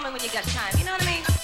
call me when you got time. You know what I mean?